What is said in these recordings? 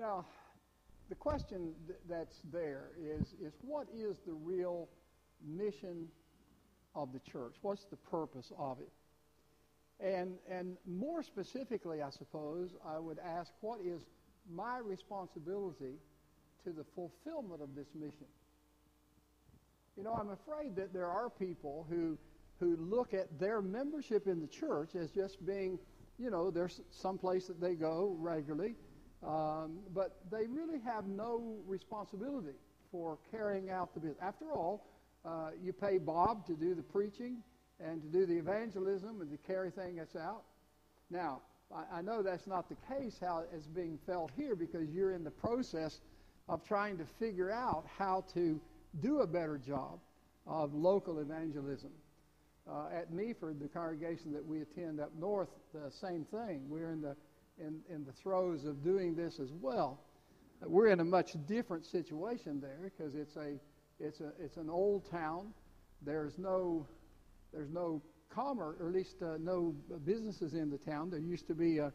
Now, the question th- that's there is, is what is the real mission of the church? What's the purpose of it? And, and more specifically, I suppose, I would ask what is my responsibility to the fulfillment of this mission? You know, I'm afraid that there are people who, who look at their membership in the church as just being, you know, there's some place that they go regularly, um, but they really have no responsibility for carrying out the business. After all, uh, you pay Bob to do the preaching and to do the evangelism and to carry things out. Now, I, I know that's not the case how it's being felt here because you're in the process of trying to figure out how to do a better job of local evangelism. Uh, at Meaford, the congregation that we attend up north, the same thing. We're in the in, in the throes of doing this as well. We're in a much different situation there because it's a it's a it's an old town. There's no there's no commerce, or at least uh, no businesses in the town. There used to be a,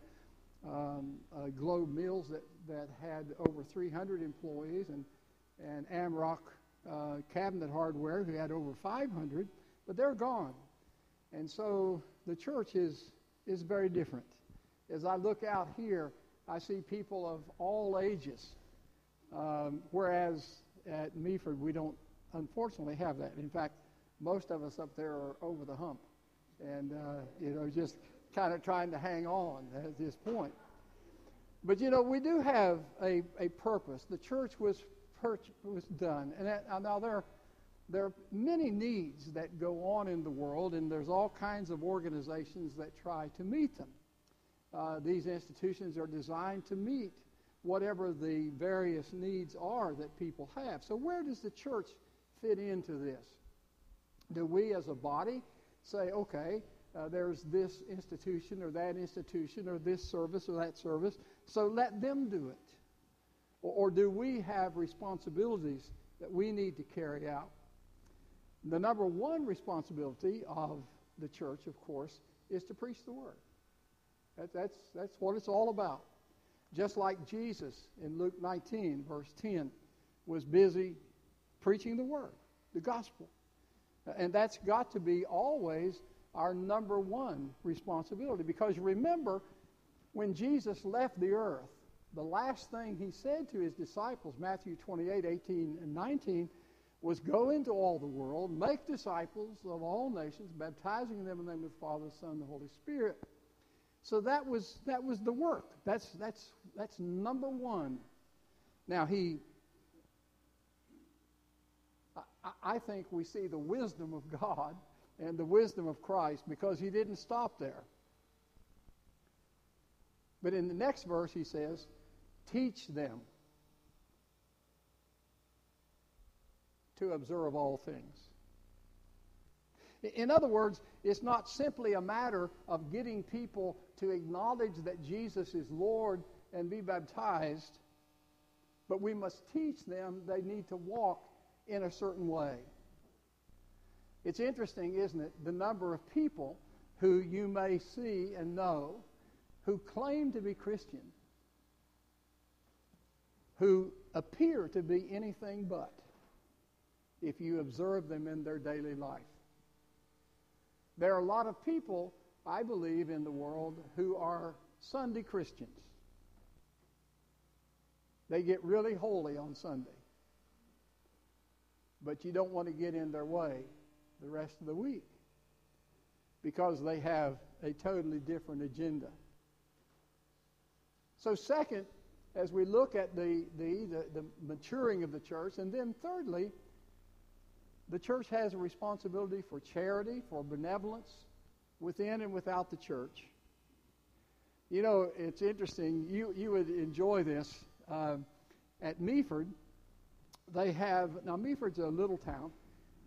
um, a Globe Mills that, that had over 300 employees, and and Amerock uh, Cabinet Hardware who had over 500, but they're gone, and so the church is is very different. As I look out here, I see people of all ages, um, whereas at Meaford we don't unfortunately have that. In fact, most of us up there are over the hump and, uh, you know, just kind of trying to hang on at this point. But, you know, we do have a, a purpose. The church was, per- was done. And that, now there, there are many needs that go on in the world, and there's all kinds of organizations that try to meet them. Uh, these institutions are designed to meet whatever the various needs are that people have. So, where does the church fit into this? Do we as a body say, okay, uh, there's this institution or that institution or this service or that service, so let them do it? Or, or do we have responsibilities that we need to carry out? The number one responsibility of the church, of course, is to preach the word. That, that's, that's what it's all about. Just like Jesus in Luke 19, verse 10, was busy preaching the word, the gospel. And that's got to be always our number one responsibility. Because remember, when Jesus left the earth, the last thing he said to his disciples, Matthew 28, 18, and 19, was go into all the world, make disciples of all nations, baptizing them in the name of the Father, the Son, and the Holy Spirit. So that was that was the work. That's that's that's number one. Now he I think we see the wisdom of God and the wisdom of Christ because he didn't stop there. But in the next verse, he says, Teach them to observe all things. In other words, it's not simply a matter of getting people to acknowledge that Jesus is Lord and be baptized, but we must teach them they need to walk in a certain way. It's interesting, isn't it, the number of people who you may see and know who claim to be Christian, who appear to be anything but if you observe them in their daily life. There are a lot of people, I believe, in the world who are Sunday Christians. They get really holy on Sunday but you don't want to get in their way the rest of the week because they have a totally different agenda. So, second, as we look at the, the, the, the, maturing of the church, and then thirdly, the church has a responsibility for charity, for benevolence within and without the church. You know, it's interesting. You, you would enjoy this. Uh, at Meaford, they have now Meaford's a little town,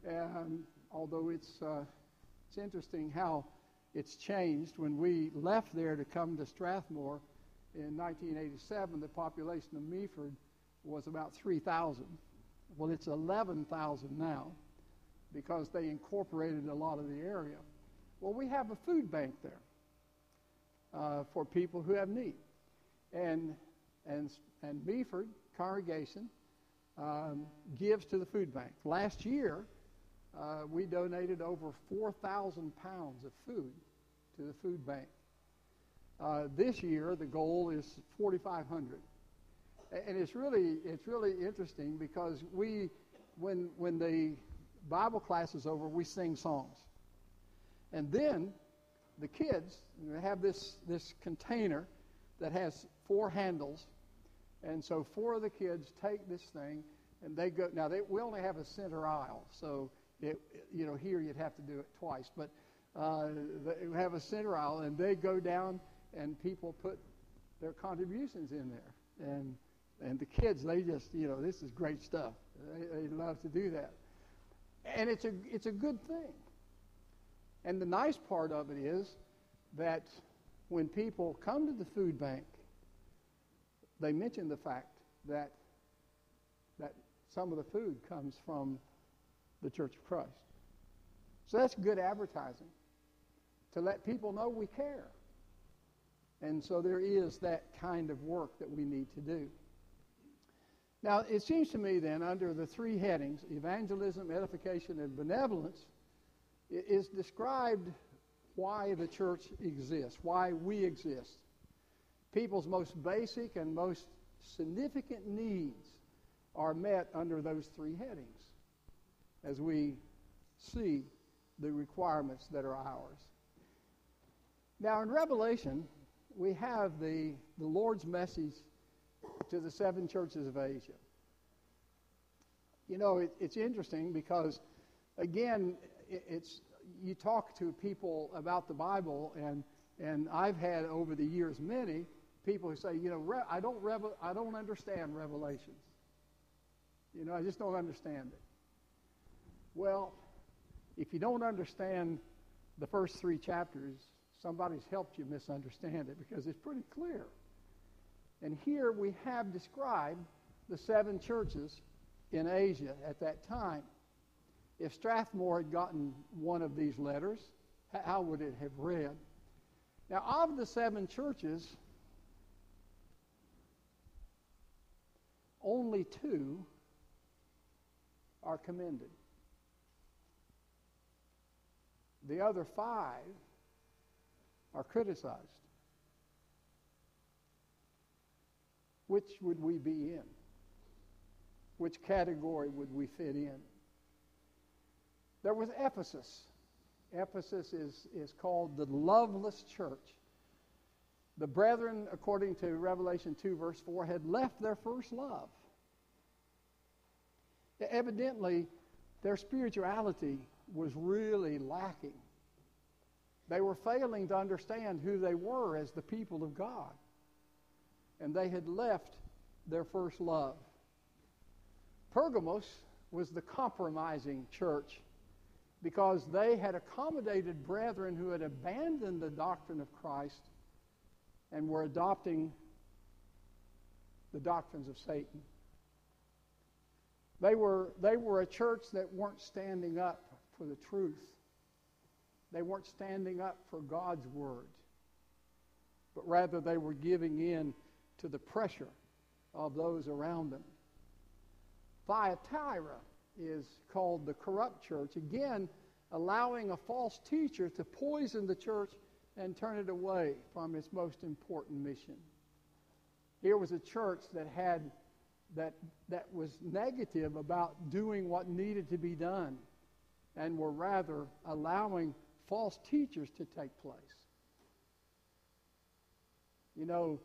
and although it's uh, it's interesting how it's changed. When we left there to come to Strathmore in 1987, the population of Meaford was about 3,000. Well, it's 11,000 now because they incorporated a lot of the area. Well, we have a food bank there uh, for people who have need, and and and Meaford congregation um, gives to the food bank. Last year, uh, we donated over 4,000 pounds of food to the food bank. Uh, this year, the goal is 4,500. And it's really, it's really interesting because we, when, when the Bible class is over, we sing songs. And then the kids have this, this container that has four handles. And so four of the kids take this thing and they go. Now, they, we only have a center aisle. So, it, you know, here you'd have to do it twice. But uh, they have a center aisle and they go down and people put their contributions in there. And, and the kids, they just, you know, this is great stuff. They, they love to do that. And it's a, it's a good thing. And the nice part of it is that when people come to the food bank, they mention the fact that, that some of the food comes from the Church of Christ. So that's good advertising to let people know we care. And so there is that kind of work that we need to do. Now, it seems to me then, under the three headings evangelism, edification, and benevolence is described why the church exists, why we exist. People's most basic and most significant needs are met under those three headings as we see the requirements that are ours. Now, in Revelation, we have the, the Lord's message to the seven churches of Asia. You know, it, it's interesting because, again, it, it's you talk to people about the Bible, and and I've had over the years many people who say, you know, I don't revel- I don't understand Revelations. You know, I just don't understand it. Well, if you don't understand the first three chapters, somebody's helped you misunderstand it because it's pretty clear. And here we have described the seven churches in Asia at that time. If Strathmore had gotten one of these letters, how would it have read? Now, of the seven churches, only two are commended. The other five are criticized. Which would we be in? Which category would we fit in? There was Ephesus. Ephesus is, is called the loveless church. The brethren, according to Revelation 2, verse 4, had left their first love. Evidently, their spirituality was really lacking. They were failing to understand who they were as the people of God. And they had left their first love. Pergamos was the compromising church because they had accommodated brethren who had abandoned the doctrine of Christ and were adopting the doctrines of Satan. They were, they were a church that weren't standing up for the truth. They weren't standing up for God's word, but rather they were giving in to the pressure of those around them. Thyatira is called the corrupt church. Again, allowing a false teacher to poison the church and turn it away from its most important mission. Here was a church that had that that was negative about doing what needed to be done and were rather allowing false teachers to take place. You know,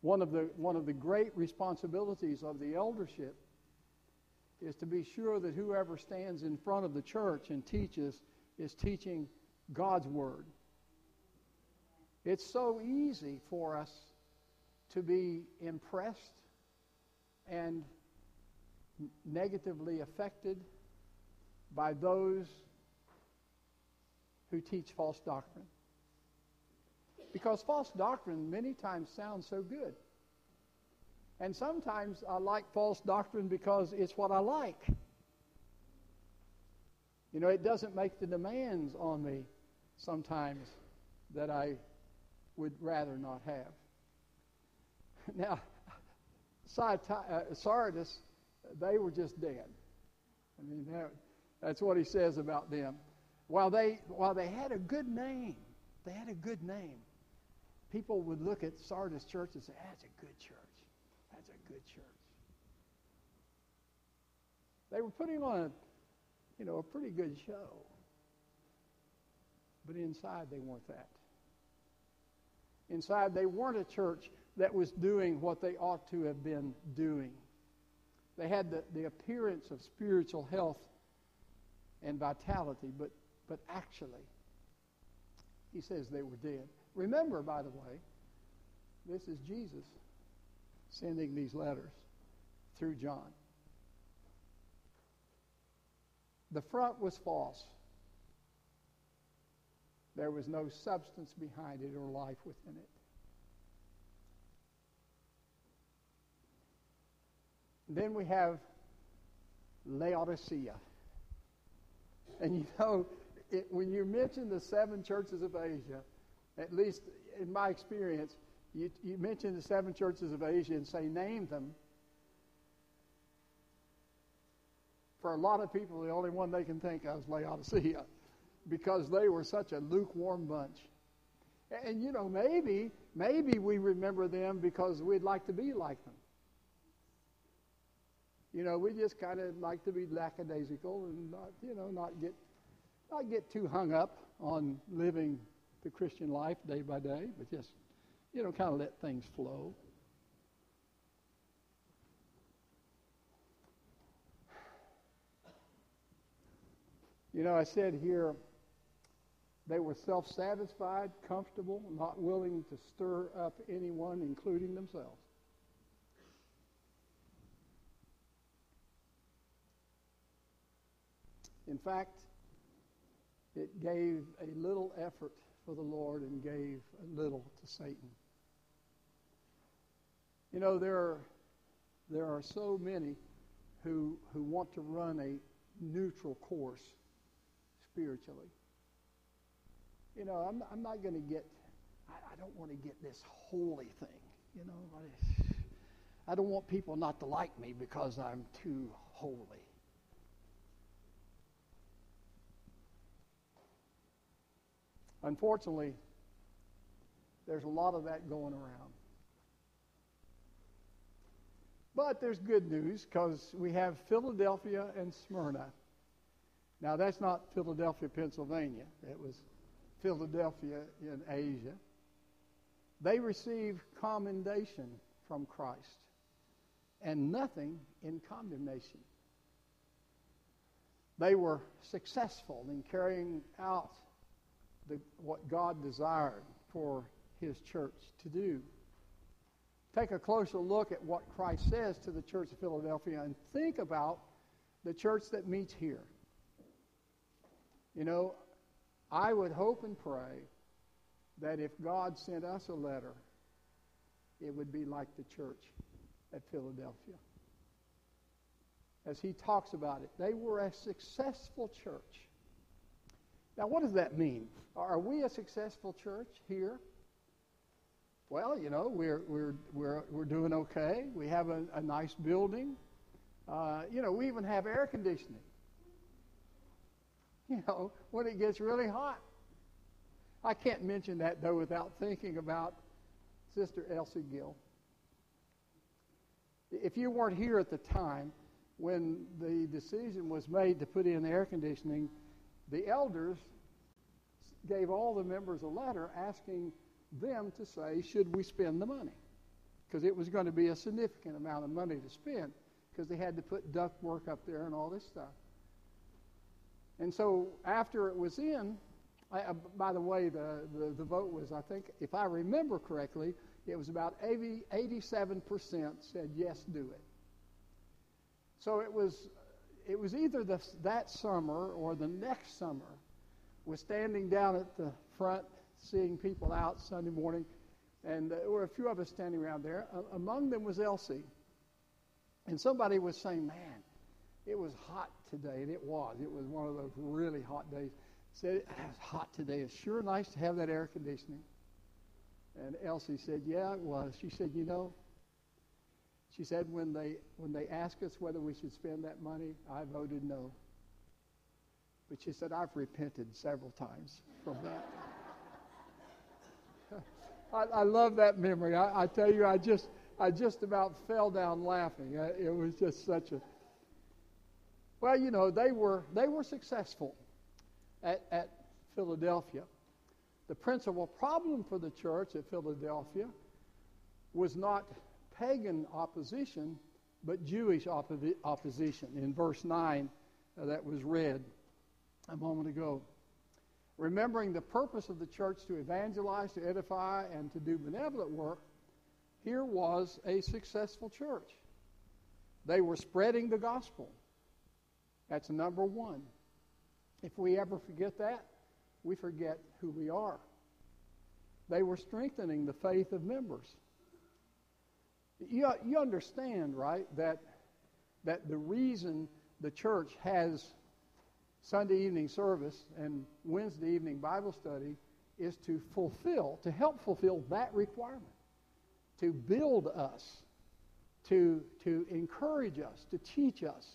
one of the one of the great responsibilities of the eldership is to be sure that whoever stands in front of the church and teaches is teaching God's word. It's so easy for us to be impressed and negatively affected by those who teach false doctrine. Because false doctrine many times sounds so good. And sometimes I like false doctrine because it's what I like. You know, it doesn't make the demands on me sometimes that I would rather not have. Now, uh, Sardis, they were just dead. I mean, that, that's what he says about them. While they, while they had a good name, they had a good name. People would look at Sardis church and say, that's a good church. That's a good church. They were putting on a, you know, a pretty good show. But inside they weren't that. Inside they weren't a church that was doing what they ought to have been doing. They had the, the appearance of spiritual health and vitality, but, but actually, he says they were dead. Remember, by the way, this is Jesus sending these letters through John. The front was false. There was no substance behind it or life within it. Then we have Laodicea. And you know, it, when you mention the seven churches of Asia, at least in my experience, you, you mention the seven churches of Asia and say, name them. For a lot of people, the only one they can think of is Laodicea because they were such a lukewarm bunch. And, you know, maybe, maybe we remember them because we'd like to be like them. You know, we just kind of like to be lackadaisical and not, you know, not get, not get too hung up on living the Christian life day by day, but just, you know, kind of let things flow. You know, I said here they were self satisfied, comfortable, not willing to stir up anyone, including themselves. In fact, it gave a little effort for the Lord and gave a little to Satan. You know, there are, there are so many who, who want to run a neutral course spiritually. You know, I'm, I'm not going to get, I, I don't want to get this holy thing. You know, I, I don't want people not to like me because I'm too holy. Unfortunately, there's a lot of that going around. But there's good news because we have Philadelphia and Smyrna. Now, that's not Philadelphia, Pennsylvania. It was Philadelphia in Asia. They received commendation from Christ and nothing in condemnation. They were successful in carrying out the, what God desired for his church to do. Take a closer look at what Christ says to the church of Philadelphia and think about the church that meets here. You know, I would hope and pray that if God sent us a letter, it would be like the church at Philadelphia. As he talks about it, they were a successful church. Now, what does that mean? Are we a successful church here? Well, you know, we're, we're, we're, we're doing okay. We have a, a nice building. Uh, you know, we even have air conditioning. You know, when it gets really hot. I can't mention that, though, without thinking about Sister Elsie Gill. If you weren't here at the time when the decision was made to put in air conditioning, the elders gave all the members a letter asking them to say, should we spend the money? Because it was going to be a significant amount of money to spend because they had to put duct work up there and all this stuff. And so after it was in, I, uh, by the way, the, the, the, vote was, I think, if I remember correctly, it was about 80, 87% said, yes, do it. So it was it was either the, that summer or the next summer was standing down at the front seeing people out Sunday morning, and there were a few of us standing around there. Uh, among them was Elsie. And somebody was saying, man, it was hot today, and it was. It was one of those really hot days. Said, it was hot today. It's sure nice to have that air conditioning. And Elsie said, yeah, it was. She said, you know, She said when they when they asked us whether we should spend that money, I voted no. But she said I've repented several times from that. I, I, love that memory. I, I, tell you, I just I just about fell down laughing. It was just such a well, you know, they were they were successful at, at Philadelphia. The principal problem for the church at Philadelphia was not pagan opposition, but Jewish oppo- opposition in verse 9 uh, that was read a moment ago. Remembering the purpose of the church to evangelize, to edify, and to do benevolent work, here was a successful church. They were spreading the gospel. That's number one. If we ever forget that, we forget who we are. They were strengthening the faith of members. You, you understand, right, that, that the reason the church has Sunday evening service and Wednesday evening Bible study is to fulfill, to help fulfill that requirement, to build us, to, to encourage us, to teach us,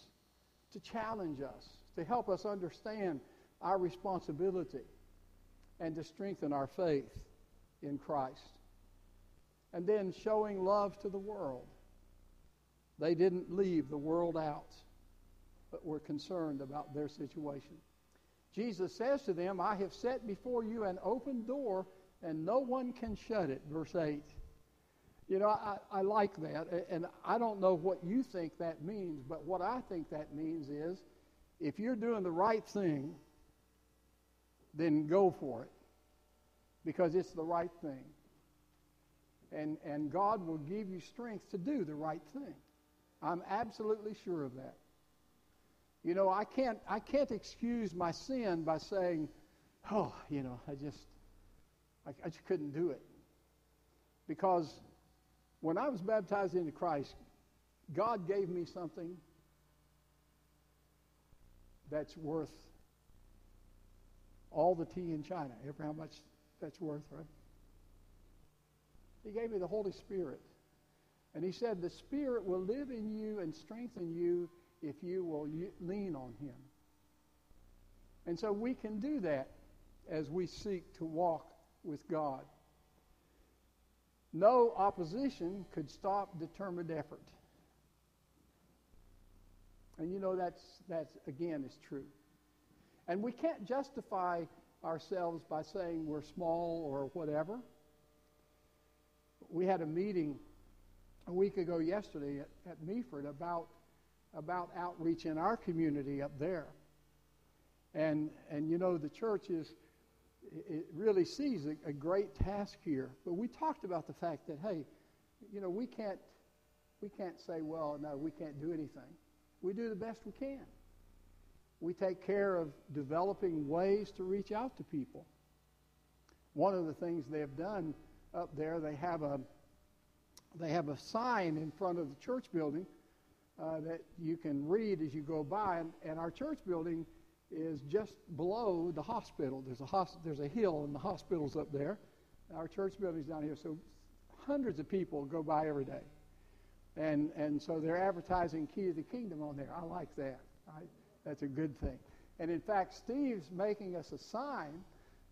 to challenge us, to help us understand our responsibility, and to strengthen our faith in Christ. And then showing love to the world. They didn't leave the world out, but were concerned about their situation. Jesus says to them, I have set before you an open door, and no one can shut it. Verse 8. You know, I, I like that, and I don't know what you think that means, but what I think that means is if you're doing the right thing, then go for it because it's the right thing. And, and God will give you strength to do the right thing. I'm absolutely sure of that. You know, I can't, I can't excuse my sin by saying, oh, you know, I just, I, I just couldn't do it. Because when I was baptized into Christ, God gave me something that's worth all the tea in China. Ever how much that's worth, right? He gave me the Holy Spirit. And he said, The Spirit will live in you and strengthen you if you will lean on him. And so we can do that as we seek to walk with God. No opposition could stop determined effort. And you know that's that's again is true. And we can't justify ourselves by saying we're small or whatever. We had a meeting a week ago yesterday at, at Meaford about about outreach in our community up there. And and you know the church is it really sees a, a great task here. But we talked about the fact that hey, you know we can't we can't say well no we can't do anything. We do the best we can we take care of developing ways to reach out to people. One of the things they have done up there, they have a they have a sign in front of the church building uh, that you can read as you go by, and, and, our church building is just below the hospital. There's a hos- there's a hill, and the hospital's up there. Our church building's down here, so hundreds of people go by every day, and and so they're advertising Key to the Kingdom on there. I like that. I, that's a good thing. And in fact, Steve's making us a sign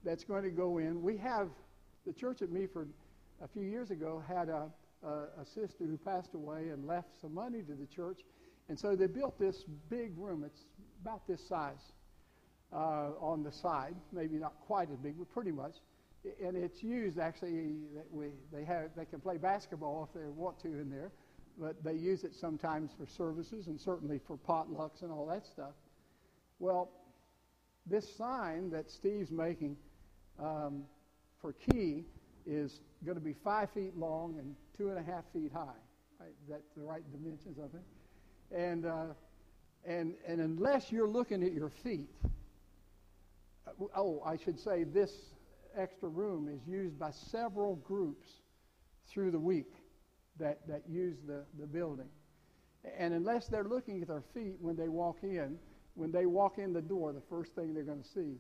that's going to go in. We have the church at Meaford a few years ago had a, a, a sister who passed away and left some money to the church. And so they built this big room. It's about this size uh, on the side, maybe not quite as big, but pretty much. And it's used actually. We they have they can play basketball if they want to in there but they use it sometimes for services and certainly for potlucks and all that stuff. Well, this sign that Steve's making um, for Key is going to be five feet long and two and a half feet high. Right? That's the right dimensions, of it. And, uh, and, and unless you're looking at your feet, uh, oh, I should say this extra room is used by several groups through the week that, that use the, the building. And unless they're looking at their feet when they walk in, when they walk in the door, the first thing they're going to see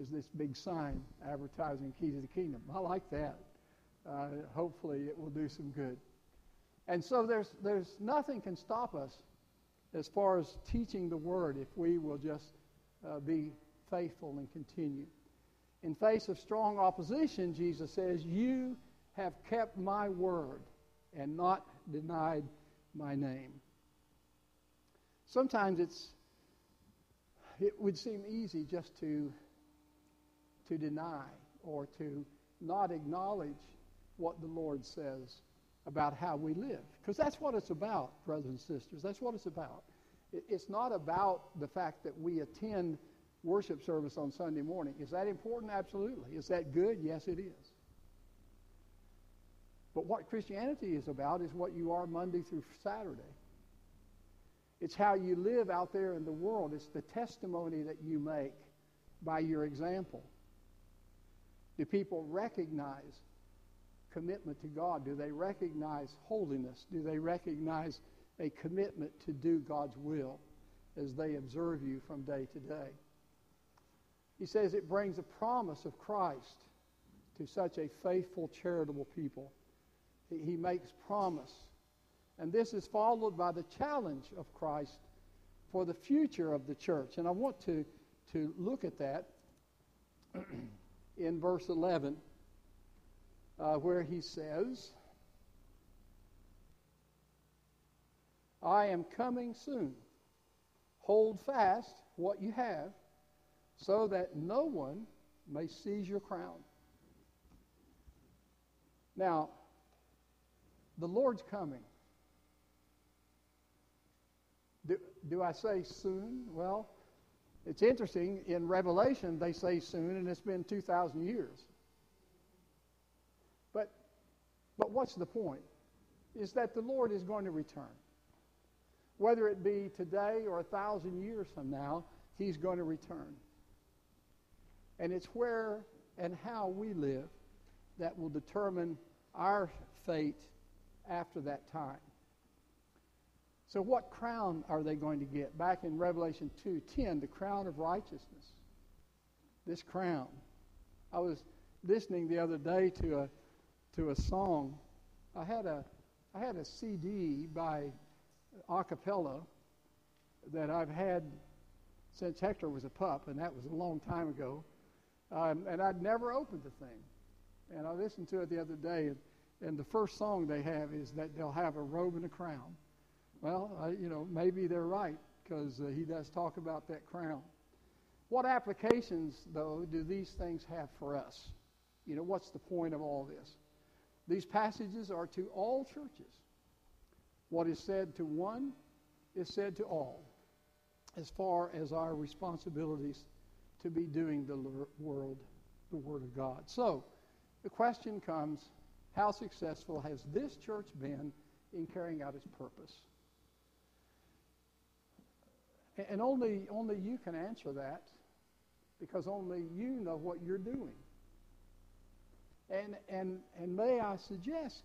is this big sign advertising Key to the Kingdom. I like that. Uh, hopefully, it will do some good. And so there's, there's nothing can stop us as far as teaching the word if we will just uh, be faithful and continue. In face of strong opposition, Jesus says, You have kept my word and not denied my name. Sometimes it's it would seem easy just to to deny or to not acknowledge what the Lord says about how we live. Because that's what it's about, brothers and sisters. That's what it's about. It's not about the fact that we attend worship service on Sunday morning. Is that important? Absolutely. Is that good? Yes, it is. But what Christianity is about is what you are Monday through Saturday. It's how you live out there in the world. It's the testimony that you make by your example. Do people recognize commitment to God? Do they recognize holiness? Do they recognize a commitment to do God's will as they observe you from day to day? He says it brings a promise of Christ to such a faithful, charitable people. He makes promise. And this is followed by the challenge of Christ for the future of the church. And I want to, to look at that in verse 11, uh, where he says, I am coming soon. Hold fast what you have, so that no one may seize your crown. Now, the Lord's coming. Do, do I say soon? Well, it's interesting. In Revelation, they say soon, and it's been 2,000 years. But, but what's the point? Is that the Lord is going to return. Whether it be today or a thousand years from now, He's going to return. And it's where and how we live that will determine our fate after that time. So what crown are they going to get? Back in Revelation 2:10, the crown of righteousness. This crown. I was listening the other day to a to a song. I had a I had a CD by Acappella that I've had since Hector was a pup, and that was a long time ago. Um, and I'd never opened the thing. And I listened to it the other day, and and the first song they have is that they'll have a robe and a crown. Well, you know, maybe they're right because uh, he does talk about that crown. What applications, though, do these things have for us? You know, what's the point of all this? These passages are to all churches. What is said to one is said to all, as far as our responsibilities to be doing the world, the Word of God. So, the question comes how successful has this church been in carrying out its purpose? And only, only you can answer that because only you know what you're doing. And, and, and may I suggest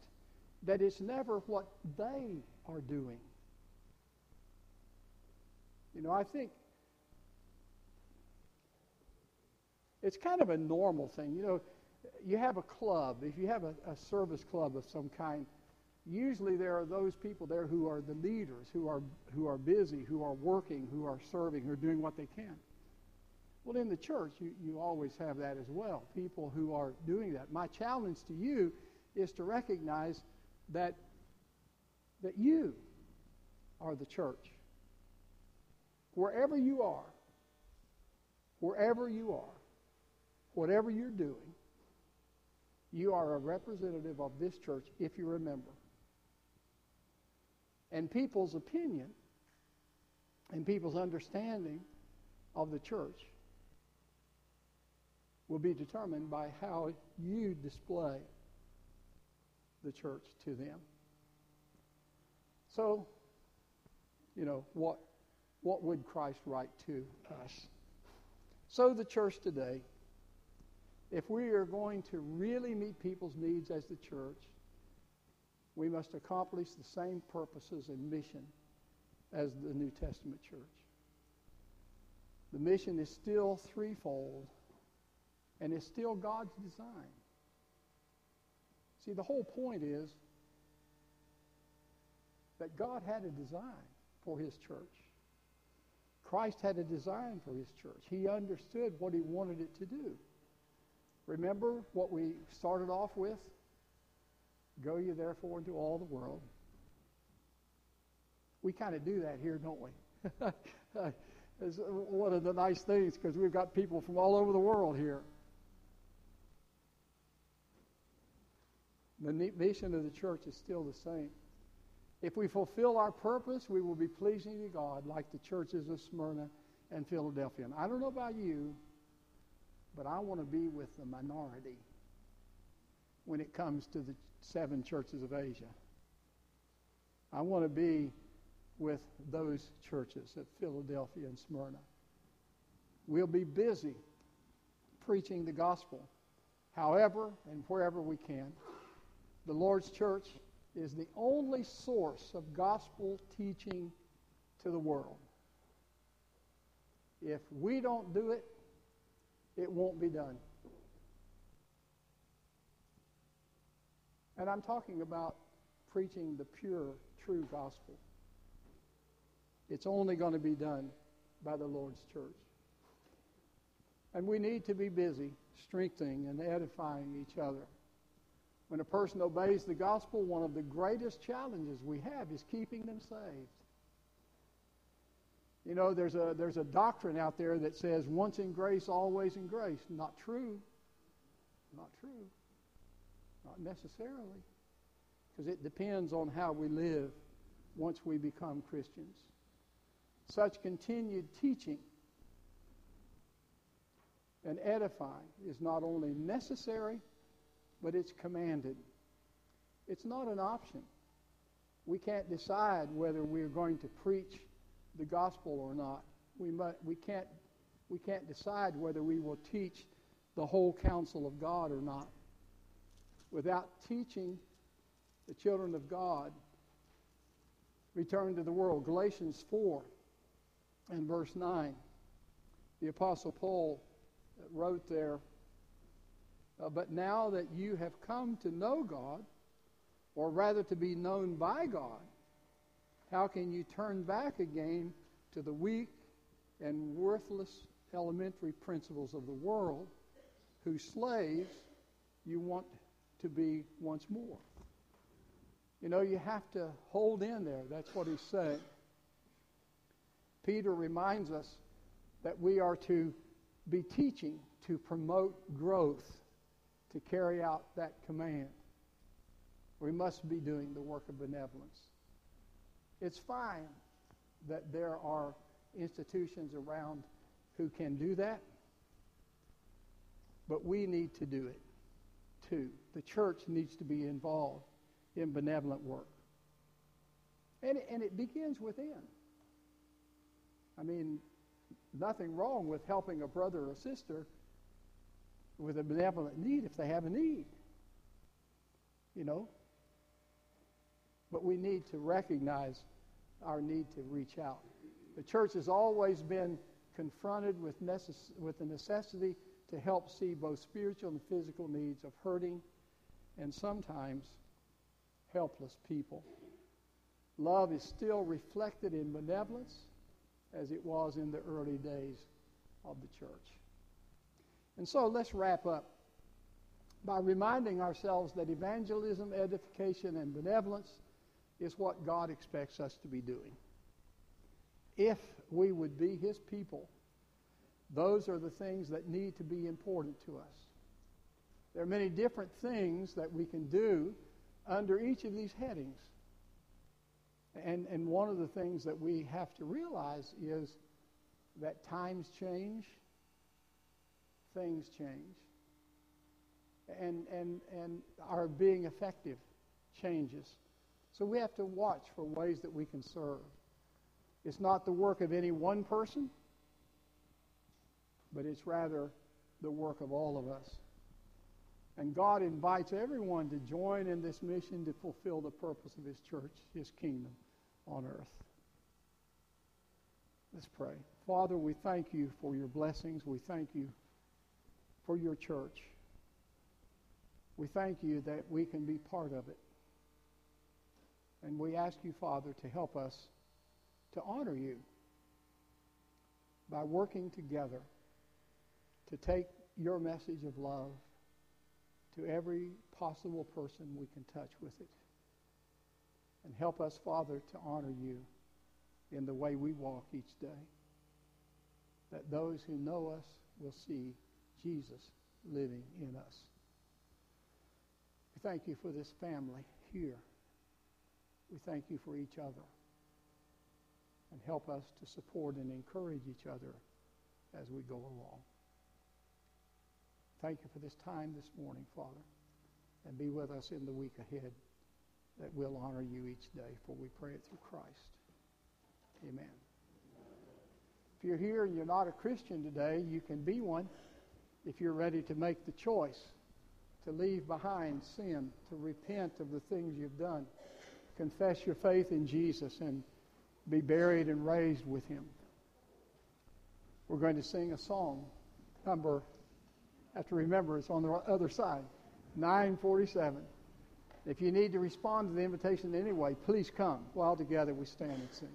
that it's never what they are doing. You know, I think it's kind of a normal thing. You know, you have a club, if you have a, a, service club of some kind, usually there are those people there who are the leaders, who are, who are busy, who are working, who are serving, who are doing what they can. Well, in the church, you, you always have that as well, people who are doing that. My challenge to you is to recognize that, that you are the church. Wherever you are, wherever you are, whatever you're doing, you are a representative of this church if you remember. And people's opinion and people's understanding of the church will be determined by how you display the church to them. So, you know, what, what would Christ write to us? So the church today if we are going to really meet people's needs as the church, we must accomplish the same purposes and mission as the New Testament church. The mission is still threefold, and it's still God's design. See, the whole point is that God had a design for his church. Christ had a design for his church. He understood what he wanted it to do. Remember what we started off with? Go ye therefore into all the world. We kind of do that here, don't we? it's one of the nice things because we've got people from all over the world here. The mission of the church is still the same. If we fulfill our purpose, we will be pleasing to God like the churches of Smyrna and Philadelphia. And I don't know about you, but I want to be with the minority when it comes to the seven churches of Asia. I want to be with those churches at Philadelphia and Smyrna. We'll be busy preaching the gospel however and wherever we can. The Lord's church is the only source of gospel teaching to the world. If we don't do it, it won't be done. And I'm talking about preaching the pure, true gospel. It's only going to be done by the Lord's church. And we need to be busy strengthening and edifying each other. When a person obeys the gospel, one of the greatest challenges we have is keeping them saved. You know, there's a, there's a doctrine out there that says once in grace, always in grace. Not true. Not true. Not necessarily. Because it depends on how we live once we become Christians. Such continued teaching and edifying is not only necessary, but it's commanded. It's not an option. We can't decide whether we're going to preach the gospel or not. We, must, we, can't, we can't decide whether we will teach the whole counsel of God or not. Without teaching the children of God, return to the world. Galatians 4 and verse 9. The Apostle Paul wrote there, uh, But now that you have come to know God, or rather to be known by God, how can you turn back again to the weak and worthless elementary principles of the world, whose slaves you want to be once more? You know, you have to hold in there. That's what he's saying. Peter reminds us that we are to be teaching to promote growth, to carry out that command. We must be doing the work of benevolence. It's fine that there are institutions around who can do that, but we need to do it too. The church needs to be involved in benevolent work. And, and it begins within. I mean, nothing wrong with helping a brother or sister with a benevolent need if they have a need. You know? But we need to recognize our need to reach out. The church has always been confronted with, necess- with the necessity to help see both spiritual and physical needs of hurting and sometimes helpless people. Love is still reflected in benevolence as it was in the early days of the church. And so let's wrap up by reminding ourselves that evangelism, edification, and benevolence is what God expects us to be doing. If we would be His people, those are the things that need to be important to us. There are many different things that we can do under each of these headings. And, and one of the things that we have to realize is that times change, things change, and, and, and our being effective changes. So we have to watch for ways that we can serve. It's not the work of any one person, but it's rather the work of all of us. And God invites everyone to join in this mission to fulfill the purpose of His church, His kingdom on earth. Let's pray. Father, we thank you for your blessings. We thank you for your church. We thank you that we can be part of it. And we ask you, Father, to help us to honor you by working together to take your message of love to every possible person we can touch with it. And help us, Father, to honor you in the way we walk each day. That those who know us will see Jesus living in us. We thank you for this family here. We thank you for each other. And help us to support and encourage each other as we go along. Thank you for this time this morning, Father. And be with us in the week ahead that we'll honor you each day, for we pray it through Christ. Amen. If you're here and you're not a Christian today, you can be one if you're ready to make the choice to leave behind sin, to repent of the things you've done, confess your faith in Jesus, and be buried and raised with him. We're going to sing a song, number, have to remember it's on the other side, 947. If you need to respond to the invitation anyway, please come while together we stand and sing.